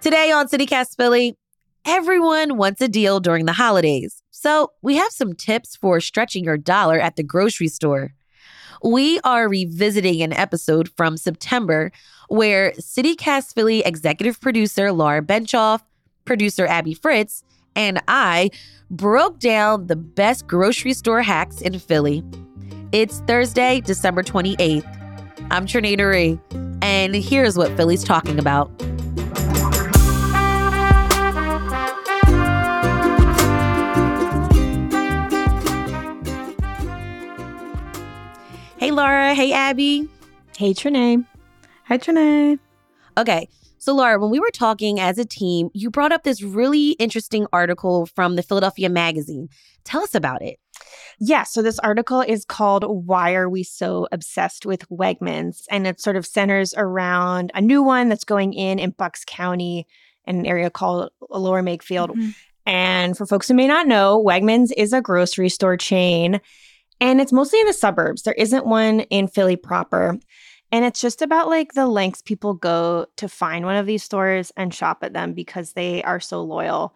Today on CityCast Philly, everyone wants a deal during the holidays. So we have some tips for stretching your dollar at the grocery store. We are revisiting an episode from September where CityCast Philly executive producer Laura Benshoff, producer Abby Fritz, and I broke down the best grocery store hacks in Philly. It's Thursday, December 28th. I'm Trenae Nuri, and here's what Philly's talking about. Hey, Laura. Hey, Abby. Hey, Trenae. Hi, Trenae. Okay. So, Laura, when we were talking as a team, you brought up this really interesting article from the Philadelphia Magazine. Tell us about it. Yeah, so this article is called Why Are We So Obsessed with Wegmans? And it sort of centers around a new one that's going in in Bucks County in an area called Lower Makefield. Mm-hmm. And for folks who may not know, Wegmans is a grocery store chain and it's mostly in the suburbs. There isn't one in Philly proper. And it's just about like the lengths people go to find one of these stores and shop at them because they are so loyal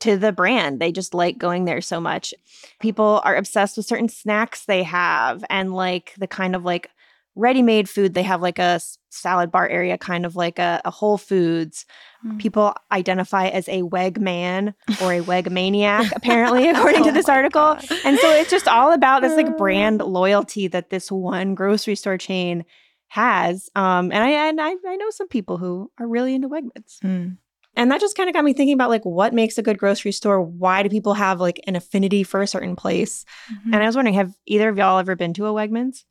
to the brand. They just like going there so much. People are obsessed with certain snacks they have and like the kind of like ready-made food they have like a salad bar area kind of like a, a whole foods mm. people identify as a weg man or a weg maniac apparently according oh to this article God. and so it's just all about this like brand loyalty that this one grocery store chain has um and i and i, I know some people who are really into wegmans mm. And that just kind of got me thinking about like what makes a good grocery store? Why do people have like an affinity for a certain place? Mm-hmm. And I was wondering, have either of y'all ever been to a Wegmans?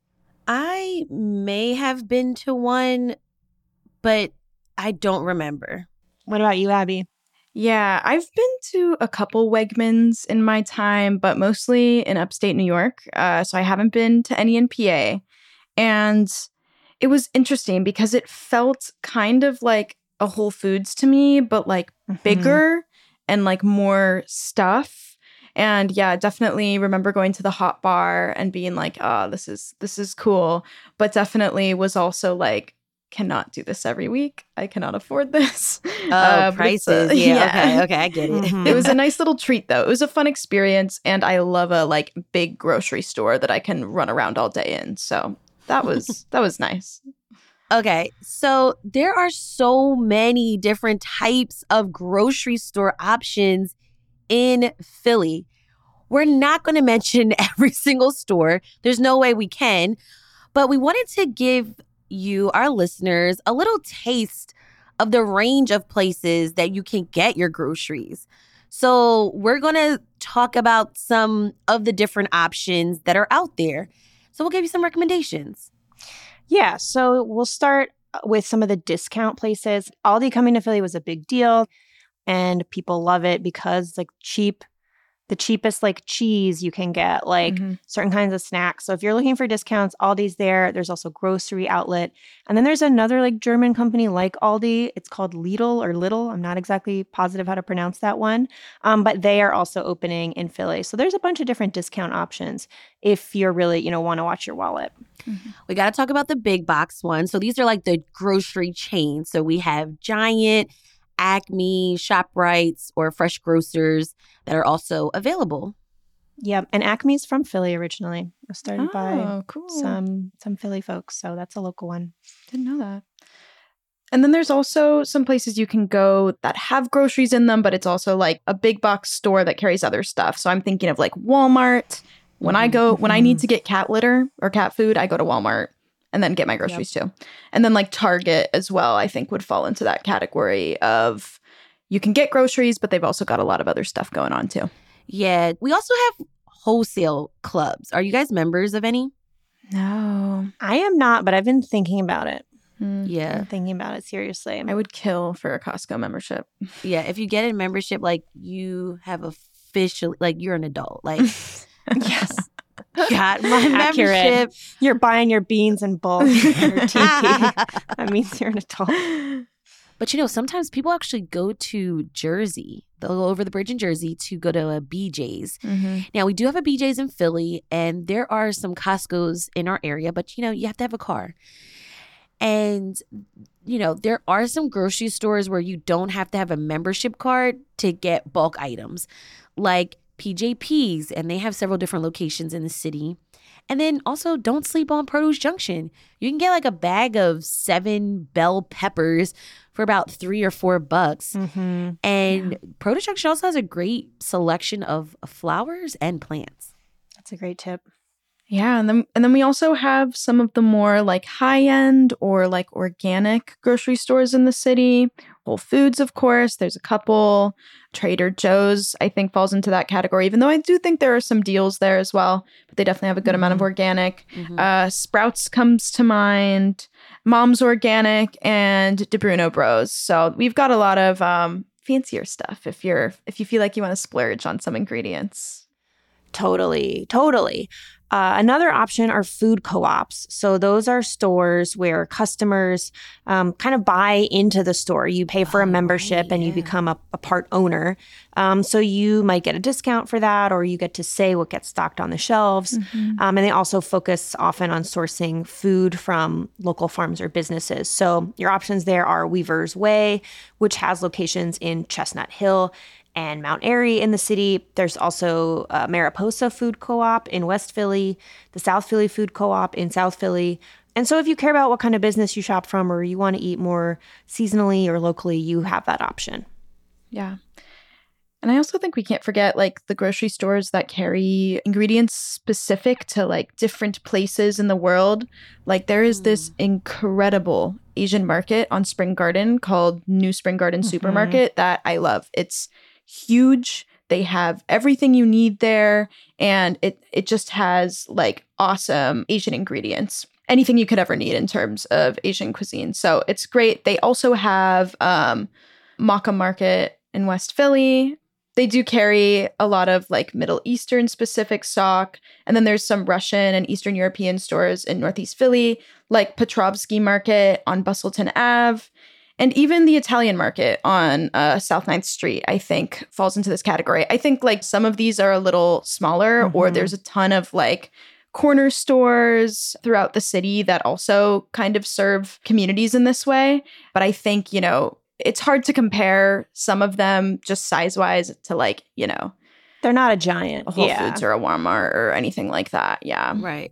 I may have been to one, but I don't remember. What about you, Abby? Yeah, I've been to a couple Wegmans in my time, but mostly in upstate New York. Uh, so I haven't been to any in PA. And it was interesting because it felt kind of like a Whole Foods to me, but like mm-hmm. bigger and like more stuff and yeah definitely remember going to the hot bar and being like oh this is this is cool. But definitely was also like cannot do this every week. I cannot afford this. Oh uh, prices. Yeah, yeah, okay okay i get it. Mm-hmm. it was a nice little treat though. It was a fun experience and i love a like big grocery store that i can run around all day in. So that was that was nice. Okay, so there are so many different types of grocery store options in Philly. We're not going to mention every single store. There's no way we can, but we wanted to give you, our listeners, a little taste of the range of places that you can get your groceries. So, we're going to talk about some of the different options that are out there. So, we'll give you some recommendations. Yeah. So, we'll start uh, with some of the discount places. Aldi coming to Philly was a big deal and people love it because like cheap the cheapest like cheese you can get, like mm-hmm. certain kinds of snacks. So if you're looking for discounts, Aldi's there. There's also grocery outlet. And then there's another like German company like Aldi. It's called Lidl or Little. I'm not exactly positive how to pronounce that one. Um, but they are also opening in Philly. So there's a bunch of different discount options if you're really, you know, want to watch your wallet. Mm-hmm. We got to talk about the big box ones. So these are like the grocery chains. So we have Giant, Acme, ShopRites, or Fresh Grocers that are also available. Yep, and Acme's from Philly originally. It was started oh, by cool. some some Philly folks, so that's a local one. Didn't know that. And then there's also some places you can go that have groceries in them, but it's also like a big box store that carries other stuff. So I'm thinking of like Walmart. When I go, when I need mm-hmm. to get cat litter or cat food, I go to Walmart and then get my groceries yep. too. And then like Target as well, I think would fall into that category of you can get groceries, but they've also got a lot of other stuff going on too. Yeah. We also have wholesale clubs. Are you guys members of any? No. I am not, but I've been thinking about it. Mm. Yeah. I'm thinking about it seriously. I would kill for a Costco membership. Yeah. If you get a membership, like you have officially, like you're an adult. Like, yes. Got my Accurate. membership. You're buying your beans in bulk. that means you're an adult. But you know, sometimes people actually go to Jersey. They'll go over the bridge in Jersey to go to a BJ's. Mm-hmm. Now we do have a BJ's in Philly, and there are some Costco's in our area, but you know, you have to have a car. And you know, there are some grocery stores where you don't have to have a membership card to get bulk items, like PJP's, and they have several different locations in the city. And then also, don't sleep on Produce Junction. You can get like a bag of seven bell peppers for about three or four bucks. Mm-hmm. And Produce Junction also has a great selection of flowers and plants. That's a great tip. Yeah, and then and then we also have some of the more like high end or like organic grocery stores in the city. Whole Foods, of course. There's a couple. Trader Joe's, I think, falls into that category. Even though I do think there are some deals there as well, but they definitely have a good amount of organic. Mhm. Uh, Sprouts comes to mind. Mom's Organic and Di Bruno Bros. So we've got a lot of um, fancier stuff if you're if you feel like you want to splurge on some ingredients. Totally, totally. Uh, another option are food co ops. So, those are stores where customers um, kind of buy into the store. You pay for a Oh, membership and you become a, a part owner. Um, so, you might get a discount for that, or you get to say what gets stocked on the shelves. Mm-hmm. Um, and they also focus often on sourcing food from local farms or businesses. So, your options there are Weaver's Way, which has locations in Chestnut Hill and Mount Airy in the city. There's also uh, Mariposa Food Co op in West Philly, the South Philly Food Co op in South Philly. And so, if you care about what kind of business you shop from or you want to eat more seasonally or locally, you have that option. Yeah. And I also think we can't forget like the grocery stores that carry ingredients specific to like different places in the world. Like there is this incredible Asian market on Spring Garden called New Spring Garden Mhm. Supermarket that I love. It's huge. They have everything you need there and it it just has like awesome Asian ingredients. Anything you could ever need in terms of Asian cuisine. So it's great. They also have um Makkah Market in West Philly. They do carry a lot of like Middle Eastern specific stock. And then there's some Russian and Eastern European stores in Northeast Philly, like Petrovsky Market on Bustleton Ave. And even the Italian market on uh, South 9th Street, I think, falls into this category. I think like some of these are a little smaller, or Mhm. there's a ton of like corner stores throughout the city that also kind of serve communities in this way. But I think, you know, it's hard to compare some of them just size wise to like, you know, They're not a giant. a Whole yeah. Foods or a Walmart or anything like that. Yeah. Right.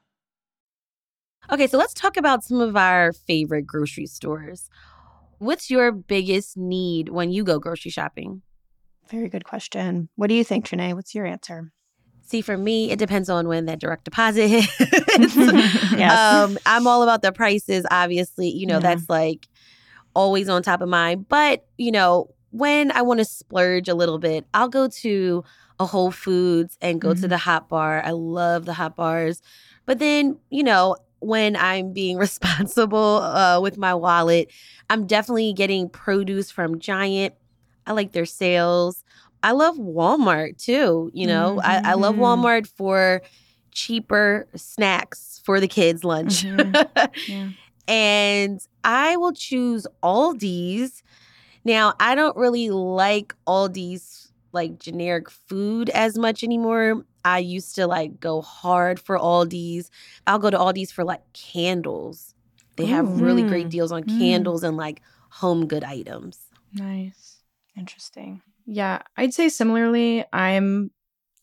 Okay, so let's talk about some of our favorite grocery stores. What's your biggest need when you go grocery shopping? Very good question. What do you think, Trenae? What's your answer? See, for me, it depends on when that direct deposit hits. Yes. um, I'm all about the prices, obviously. You know, Yeah. that's like always on top of mind. But, you know, when I want to splurge a little bit, I'll go to a Whole Foods and go to Mhm. the hot bar. I love the hot bars. But then, you know, when I'm being responsible uh, with my wallet, I'm definitely getting produce from Giant. I like their sales. I love Walmart too. You know, I, I love Mhm. Walmart for cheaper snacks for the kids' lunch. Yeah. and I will choose Aldi's. Now, I don't really like Aldi's like generic food as much anymore. I used to like go hard for Aldi's. I'll go to Aldi's for like candles. They have really great Mm. deals on Mm. candles and like home good items. Nice. Interesting. Yeah, I'd say similarly, I'm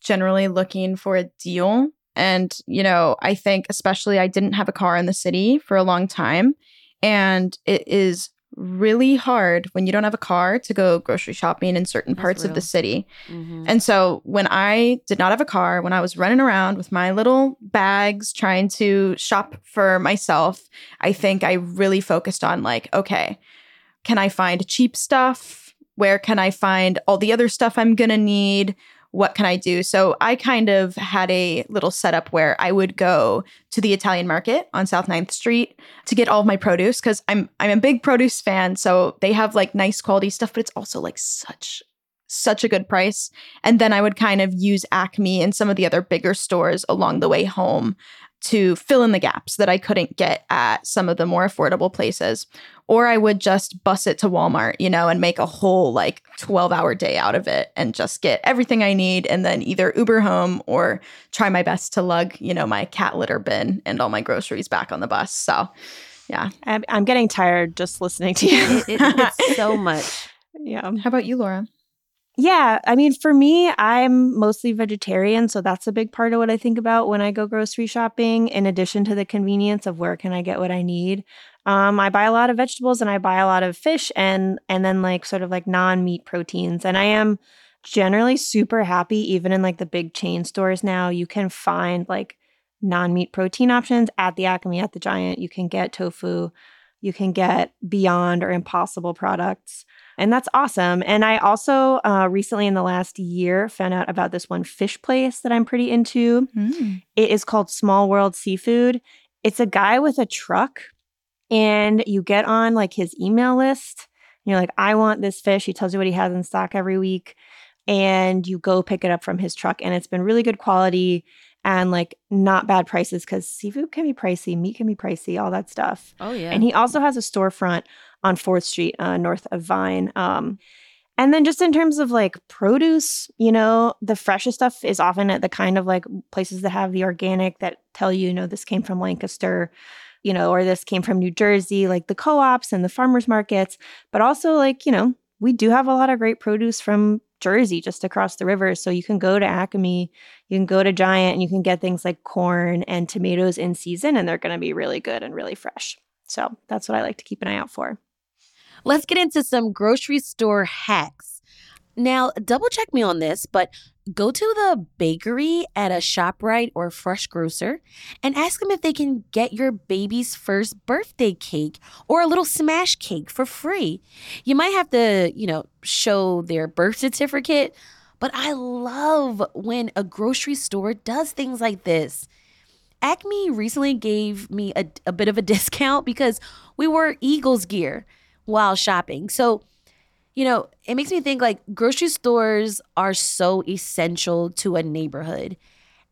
generally looking for a deal And, you know, I think especially I didn't have a car in the city for a long time. And it is really hard when you don't have a car to go grocery shopping in certain That's parts of the real. city. Mhm. And so when I did not have a car, when I was running around with my little bags trying to shop for myself, I think I really focused on like, okay, can I find cheap stuff? Where can I find all the other stuff I'm going to need? What can I do? So I kind of had a little setup where I would go to the Italian market on South 9th Street to get all of my produce because I'm I'm a big produce fan. So they have like nice quality stuff, but it's also like such such a good price. And then I would kind of use Acme and some of the other bigger stores along the way home to fill in the gaps that I couldn't get at some of the more affordable places. Or I would just bus it to Walmart, you know, and make a whole like 12 hour day out of it and just get everything I need and then either Uber home or try my best to lug, you know, my cat litter bin and all my groceries back on the bus. So, yeah. I'm, I'm getting tired just listening to you. It- it- it's so much. yeah. How about you, Laura? Yeah, I mean, for me, I'm mostly vegetarian, so that's a big part of what I think about when I go grocery shopping. In addition to the convenience of where can I get what I need, um, I buy a lot of vegetables and I buy a lot of fish and and then like sort of like non meat proteins. And I am generally super happy, even in like the big chain stores now. You can find like non meat protein options at the Acme, at the Giant. You can get tofu, you can get Beyond or Impossible products. And that's awesome. And I also uh, recently in the last year found out about this one fish place that I'm pretty into. It is called Small World Seafood. It's a guy with a truck, and you get on like his email list. And you're like, I want this fish. He tells you what he has in stock every week. And you go pick it up from his truck. And it's been really good quality and like not bad prices because seafood can be pricey, meat can be pricey, all that stuff. Oh yeah. And he also has a storefront on 4th Street, uh, north of Vine. Um, and then just in terms of like produce, you know, the freshest stuff is often at the kind of like places that have the organic that tell you, you know, this came from Lancaster, you know, or this came from New Jersey, like the co ops and the farmers markets. But also, like, you know, we do have a lot of great produce from Jersey just across the river. So you can go to Acme, you can go to Giant, and you can get things like corn and tomatoes in season, and they're going to be really good and really fresh. So that's what I like to keep an eye out for. Let's get into some grocery store hacks. Now, double check me on this, but go to the bakery at a ShopRite or Fresh Grocer and ask them if they can get your baby's first birthday cake or a little smash cake for free. You might have to, you know, show their birth certificate, but I love when a grocery store does things like this. Acme recently gave me a, a bit of a discount because we wore Eagles gear while shopping. So, you know, it makes me think like grocery stores are so essential to a neighborhood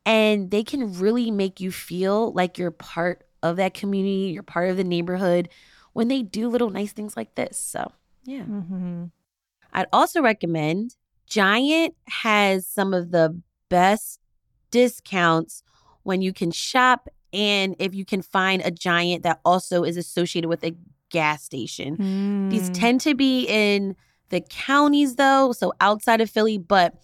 and they can really make you feel like you're part of that community, you're part of the neighborhood when they do little nice things like this. So, yeah. Mm-hmm. I'd also recommend Giant has some of the best discounts when you can shop and if you can find a Giant that also is associated with a gas station. Mm. These tend to be in the counties though, so outside of Philly, but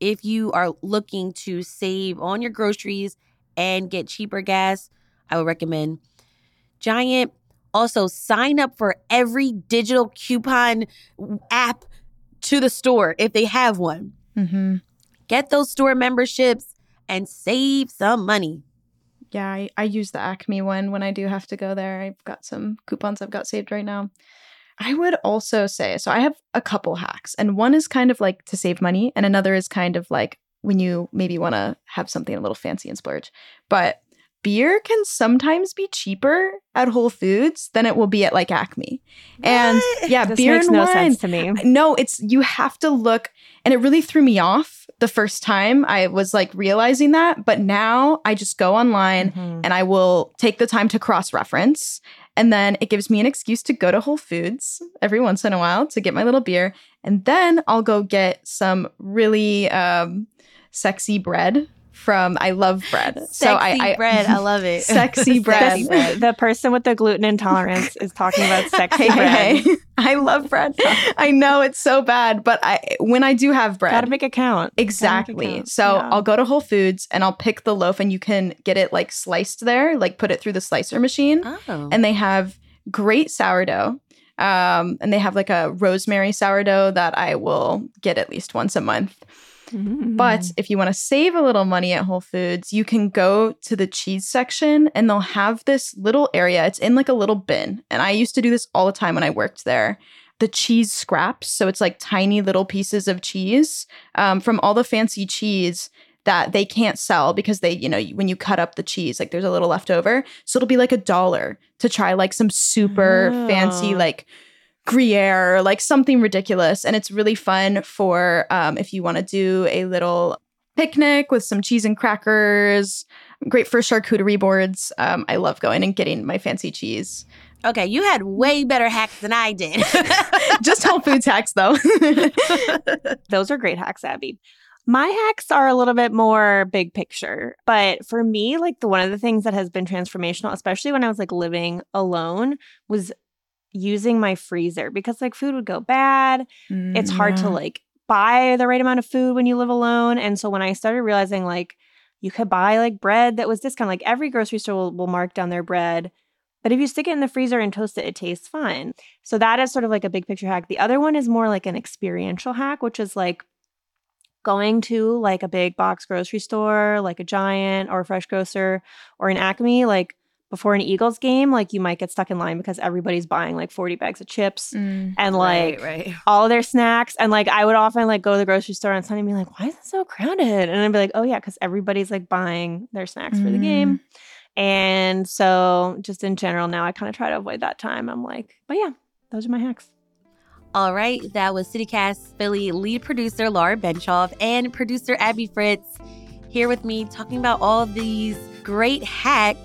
if you are looking to save on your groceries and get cheaper gas, I would recommend Giant. Also, sign up for every digital coupon app to the store if they have one. Mm-hmm. Get those store memberships and save some money. Yeah, I, I use the Acme one when I do have to go there. I've got some coupons I've got saved right now. I would also say so I have a couple hacks, and one is kind of like to save money, and another is kind of like when you maybe want to have something a little fancy and splurge. But beer can sometimes be cheaper at Whole Foods than it will be at like Acme. And What? yeah, This beer makes no wine. sense to me. No, it's you have to look, and it really threw me off the first time I was like realizing that. But now I just go online Mhm. and I will take the time to cross reference. And then it gives me an excuse to go to Whole Foods every once in a while to get my little beer. And then I'll go get some really um, sexy bread from I love bread. Sexy so I, I bread. I love it. Sexy bread. Sexy bread. the person with the gluten intolerance is talking about sexy Hey, bread. hey, hey. I love bread. I know it's so bad, but I when I do have bread, Gotta make it count. Gotta it Exactly. count. So Yeah. I'll go to Whole Foods and I'll pick the loaf and you can get it like sliced there, like put it through the slicer machine. Oh. And they have great sourdough. Um, and they have like a rosemary sourdough that I will get at least once a month. Mm. But if you want to save a little money at Whole Foods, you can go to the cheese section and they'll have this little area. It's in like a little bin. And I used to do this all the time when I worked there. The cheese scraps. So it's like tiny little pieces of cheese um, from all the fancy cheese that they can't sell because they, you know, when you cut up the cheese, like there's a little left over. So it'll be like a dollar to try like some super fancy, Oh. like Gruyere, or, like something ridiculous. And it's really fun for um, if you want to do a little picnic with some cheese and crackers. Great for charcuterie boards. Um, I love going and getting my fancy cheese. okay, you had way better hacks than I did. Just Whole Foods hacks though. Those are great hacks, Abby. My hacks are a little bit more big picture, but for me, like the one of the things that has been transformational, especially when I was like living alone, was using my freezer because like food would go bad. It's hard to mm, like buy the right amount of food when you live alone. And so when I started realizing like you could buy like bread that was discounted, like every grocery store will, will mark down their bread. But if you stick it in the freezer and toast it, it tastes fine. So that is sort of like a big picture hack. The other one is more like an experiential hack, which is like going to like a big box grocery store, like a Giant or a Fresh Grocer or an Acme, like before an Eagles game, like you might get stuck in line because everybody's buying like 40 bags of chips Mm. and like right, right. all their snacks. And like I would often like go to the grocery store on Sunday and be like, why is it so crowded? And I'd be like, oh yeah, because everybody's like buying their snacks for the Mm. game. And so just in general, now I kind of try to avoid that time. I'm like, but yeah, those are my hacks. All right, that was CityCast Philly lead producer Laura Benshoff and producer Abby Fritz here with me talking about all these great hacks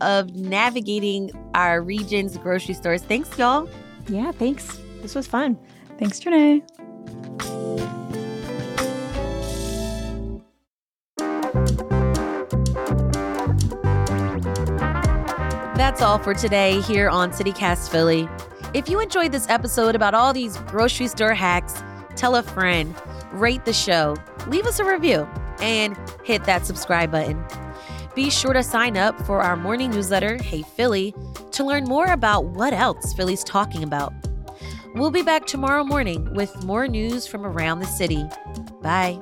of navigating our region's grocery stores. Thanks, y'all. Yeah, thanks. This was fun. Thanks, Trenae. That's all for today here on CityCast Philly. If you enjoyed this episode about all these grocery store hacks, tell a friend, rate the show, leave us a review, and hit that subscribe button. Be sure to sign up for our morning newsletter, Hey Philly, to learn more about what else Philly's talking about. We'll be back tomorrow morning with more news from around the city. Bye.